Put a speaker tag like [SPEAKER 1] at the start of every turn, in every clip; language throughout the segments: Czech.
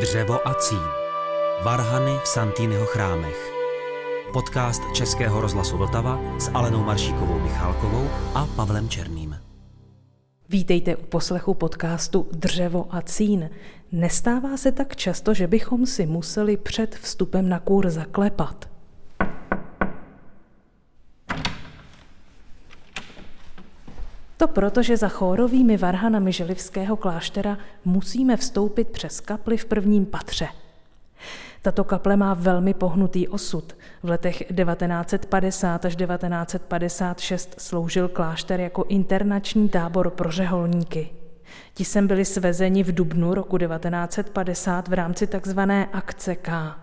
[SPEAKER 1] Dřevo a cín. Varhany v Santýnyho chrámech. Podcast Českého rozhlasu Vltava s Alenou Maršíkovou Michálkovou a Pavlem Černým.
[SPEAKER 2] Vítejte u poslechu podcastu Dřevo a cín. Nestává se tak často, že bychom si museli před vstupem na kůr zaklepat. To proto, že za chórovými varhanami Želivského kláštera musíme vstoupit přes kapli v prvním patře. Tato kaple má velmi pohnutý osud. V letech 1950 až 1956 sloužil klášter jako internační tábor pro řeholníky. Ti sem byli svezeni v dubnu roku 1950 v rámci tzv. akce K.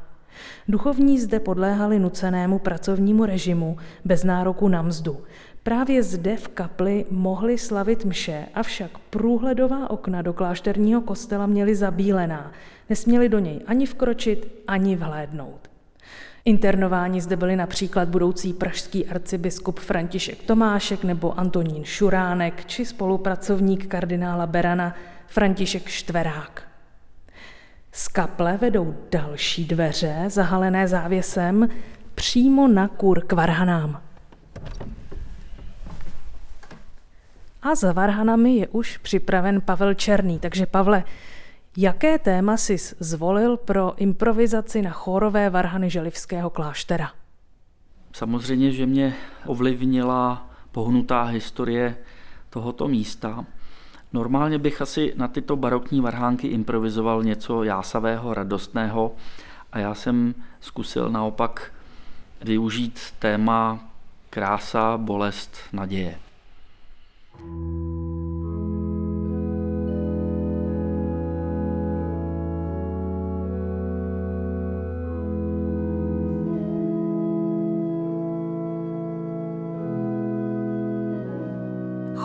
[SPEAKER 2] Duchovní zde podléhali nucenému pracovnímu režimu bez nároku na mzdu. Právě zde v kapli mohli slavit mše, avšak průhledová okna do klášterního kostela měly zabílená. Nesměli do něj ani vkročit, ani vhlédnout. Internováni zde byli například budoucí pražský arcibiskup František Tomášek nebo Antonín Šuránek či spolupracovník kardinála Berana František Štverák. Z kaple vedou další dveře, zahalené závěsem, přímo na kur k varhanám. A za varhanami je už připraven Pavel Černý. Takže Pavle, jaké téma jsi zvolil pro improvizaci na chórové varhany Želivského kláštera?
[SPEAKER 3] Samozřejmě, že mě ovlivnila pohnutá historie tohoto místa. Normálně bych asi na tyto barokní varhánky improvizoval něco jásavého, radostného a já jsem zkusil naopak využít téma krása, bolest, naděje.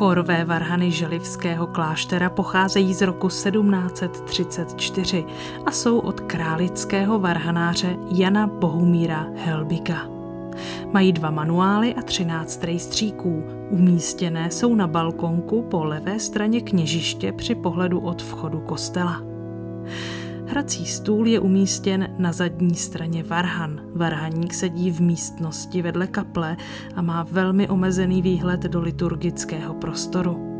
[SPEAKER 2] Chorové varhany Želivského kláštera pocházejí z roku 1734 a jsou od králického varhanáře Jana Bohumíra Helbika. Mají dva manuály a třináct rejstříků. Umístěné jsou na balkonku po levé straně kněžiště při pohledu od vchodu kostela. Hrací stůl je umístěn na zadní straně varhan. Varhaník sedí v místnosti vedle kaple a má velmi omezený výhled do liturgického prostoru.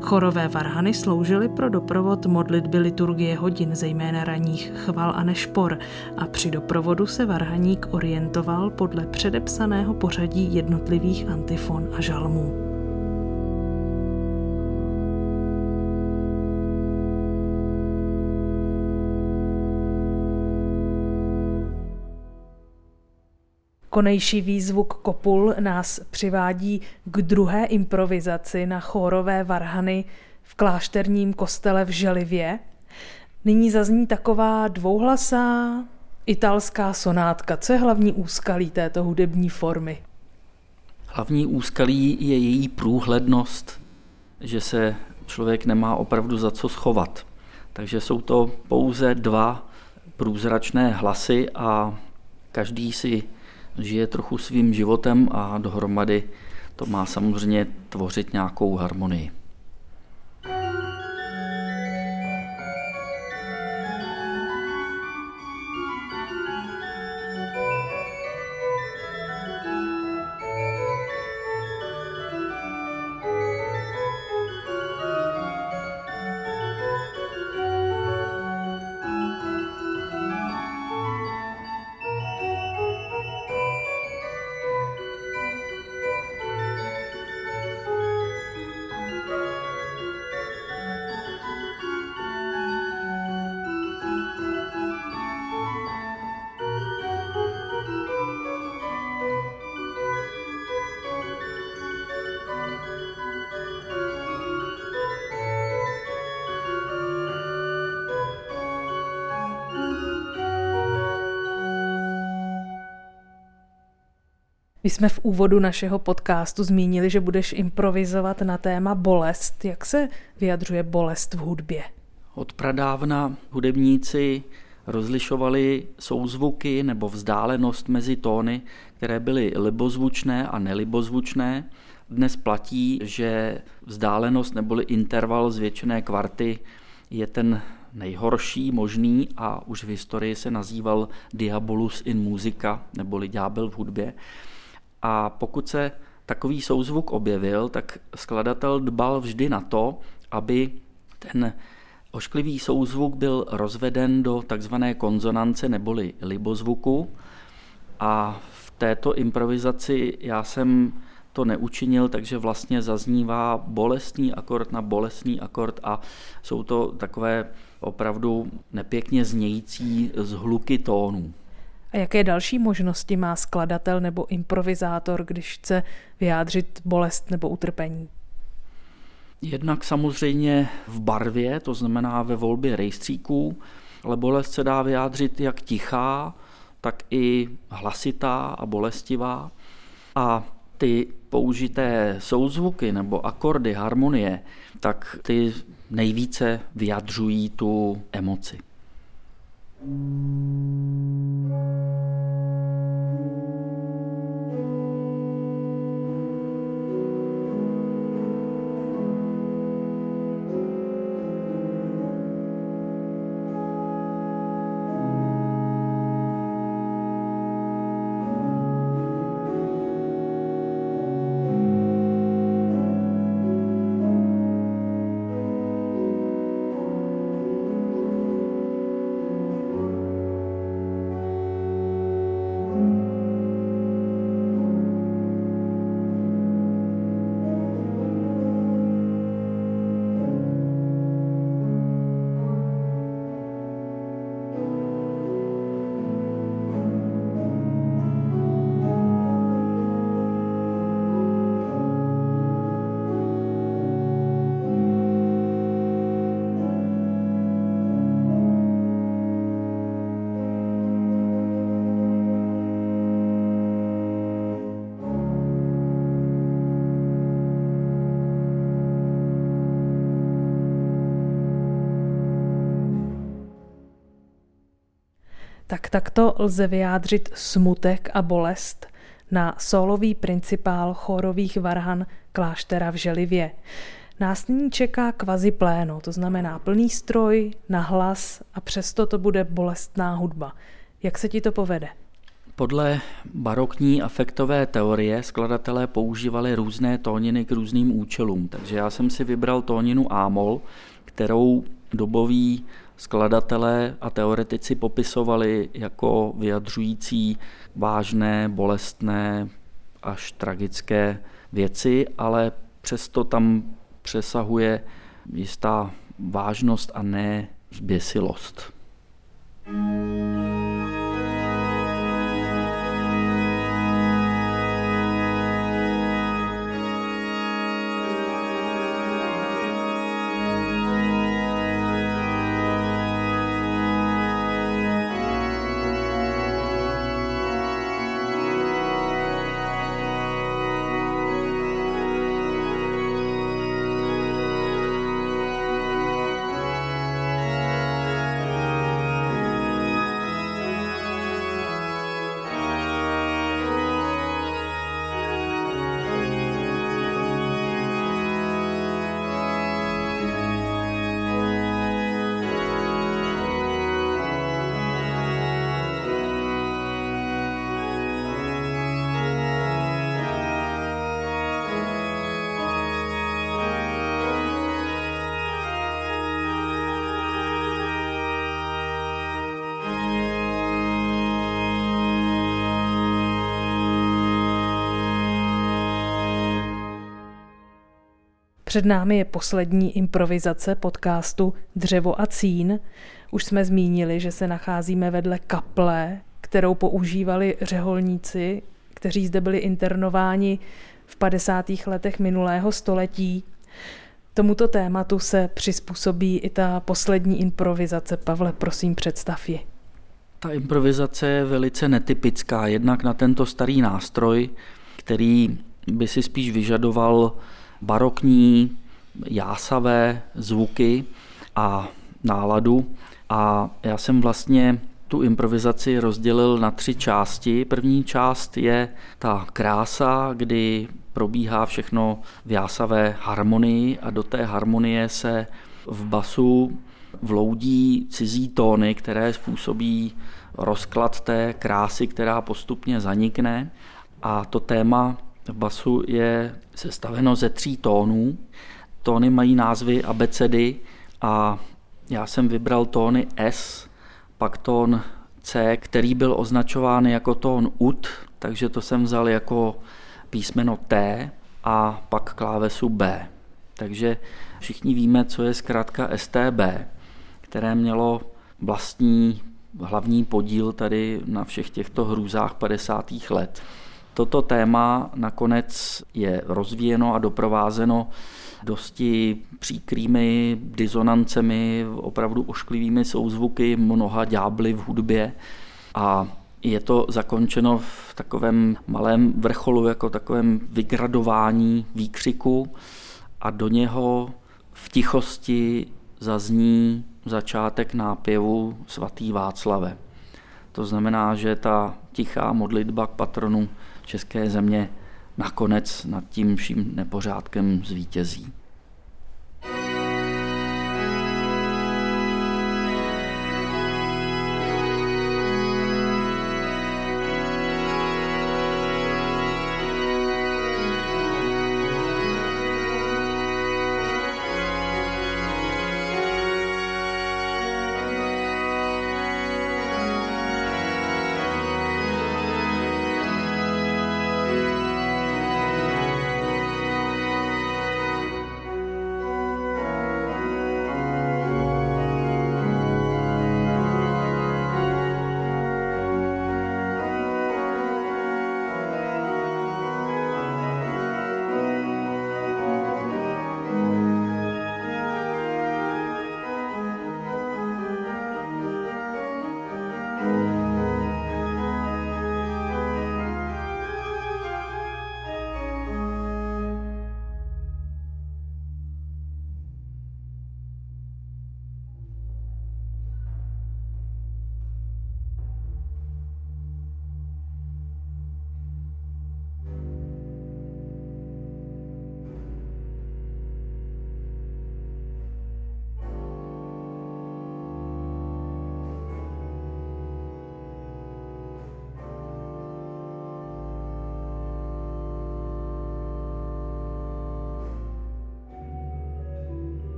[SPEAKER 2] Chorové varhany sloužily pro doprovod modlitby liturgie hodin, zejména raních chval a nešpor, a při doprovodu se varhaník orientoval podle předepsaného pořadí jednotlivých antifon a žalmů. Konejší výzvuk kopul nás přivádí k druhé improvizaci na chórové varhany v klášterním kostele v Želivě. Nyní zazní taková dvouhlasá italská sonátka. Co je hlavní úskalí této hudební formy?
[SPEAKER 3] Hlavní úskalí je její průhlednost, že se člověk nemá opravdu za co schovat. Takže jsou to pouze dva průzračné hlasy a každý si žije trochu svým životem a dohromady to má samozřejmě tvořit nějakou harmonii.
[SPEAKER 2] My jsme v úvodu našeho podcastu zmínili, že budeš improvizovat na téma bolest. Jak se vyjadřuje bolest v hudbě?
[SPEAKER 3] Od pradávna hudebníci rozlišovali souzvuky nebo vzdálenost mezi tóny, které byly libozvučné a nelibozvučné. Dnes platí, že vzdálenost neboli interval zvětšené kvarty je ten nejhorší možný a už v historii se nazýval Diabolus in musica, neboli ďábel v hudbě. A pokud se takový souzvuk objevil, tak skladatel dbal vždy na to, aby ten ošklivý souzvuk byl rozveden do takzvané konzonance neboli libozvuku a v této improvizaci já jsem to neučinil, takže vlastně zaznívá bolestný akord na bolestný akord a jsou to takové opravdu nepěkně znějící zhluky tónů.
[SPEAKER 2] A jaké další možnosti má skladatel nebo improvizátor, když chce vyjádřit bolest nebo utrpení?
[SPEAKER 3] Jednak samozřejmě v barvě, to znamená ve volbě rejstříků, ale bolest se dá vyjádřit jak tichá, tak i hlasitá a bolestivá. A ty použité souzvuky nebo akordy, harmonie, tak ty nejvíce vyjadřují tu emoci. よし。
[SPEAKER 2] Tak takto lze vyjádřit smutek a bolest na solový principál chorových varhan kláštera v Želivě. Nás nyní čeká kvazi pléno, to znamená plný stroj, na hlas a přesto to bude bolestná hudba. Jak se ti to povede?
[SPEAKER 3] Podle barokní afektové teorie skladatelé používali různé tóniny k různým účelům, takže já jsem si vybral tóninu A-mol, kterou doboví skladatelé a teoretici popisovali jako vyjadřující vážné, bolestné až tragické věci, ale přesto tam přesahuje jistá vážnost a ne zběsilost. thank you
[SPEAKER 2] Před námi je poslední improvizace podcastu Dřevo a cín. Už jsme zmínili, že se nacházíme vedle kaple, kterou používali řeholníci, kteří zde byli internováni v 50. letech minulého století. Tomuto tématu se přizpůsobí i ta poslední improvizace. Pavle, prosím, představ ji.
[SPEAKER 3] Ta improvizace je velice netypická, jednak na tento starý nástroj, který by si spíš vyžadoval barokní, jásavé zvuky a náladu. A já jsem vlastně tu improvizaci rozdělil na tři části. První část je ta krása, kdy probíhá všechno v jásavé harmonii a do té harmonie se v basu vloudí cizí tóny, které způsobí rozklad té krásy, která postupně zanikne. A to téma v basu je sestaveno ze tří tónů. Tóny mají názvy abecedy a já jsem vybral tóny S, pak tón C, který byl označován jako tón UT, takže to jsem vzal jako písmeno T a pak klávesu B. Takže všichni víme, co je zkrátka STB, které mělo vlastní hlavní podíl tady na všech těchto hrůzách 50. let. Toto téma nakonec je rozvíjeno a doprovázeno dosti příkrými dizonancemi, opravdu ošklivými souzvuky, mnoha ďábly v hudbě a je to zakončeno v takovém malém vrcholu, jako takovém vygradování výkřiku a do něho v tichosti zazní začátek nápěvu svatý Václave. To znamená, že ta tichá modlitba k patronu české země nakonec nad tím vším nepořádkem zvítězí.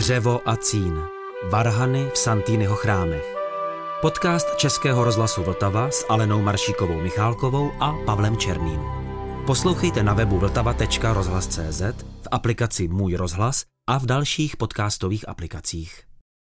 [SPEAKER 1] Dřevo a cín. Varhany v Santýnyho chrámech. Podcast Českého rozhlasu Vltava s Alenou Maršíkovou Michálkovou a Pavlem Černým. Poslouchejte na webu vltava.rozhlas.cz, v aplikaci Můj rozhlas a v dalších podcastových aplikacích.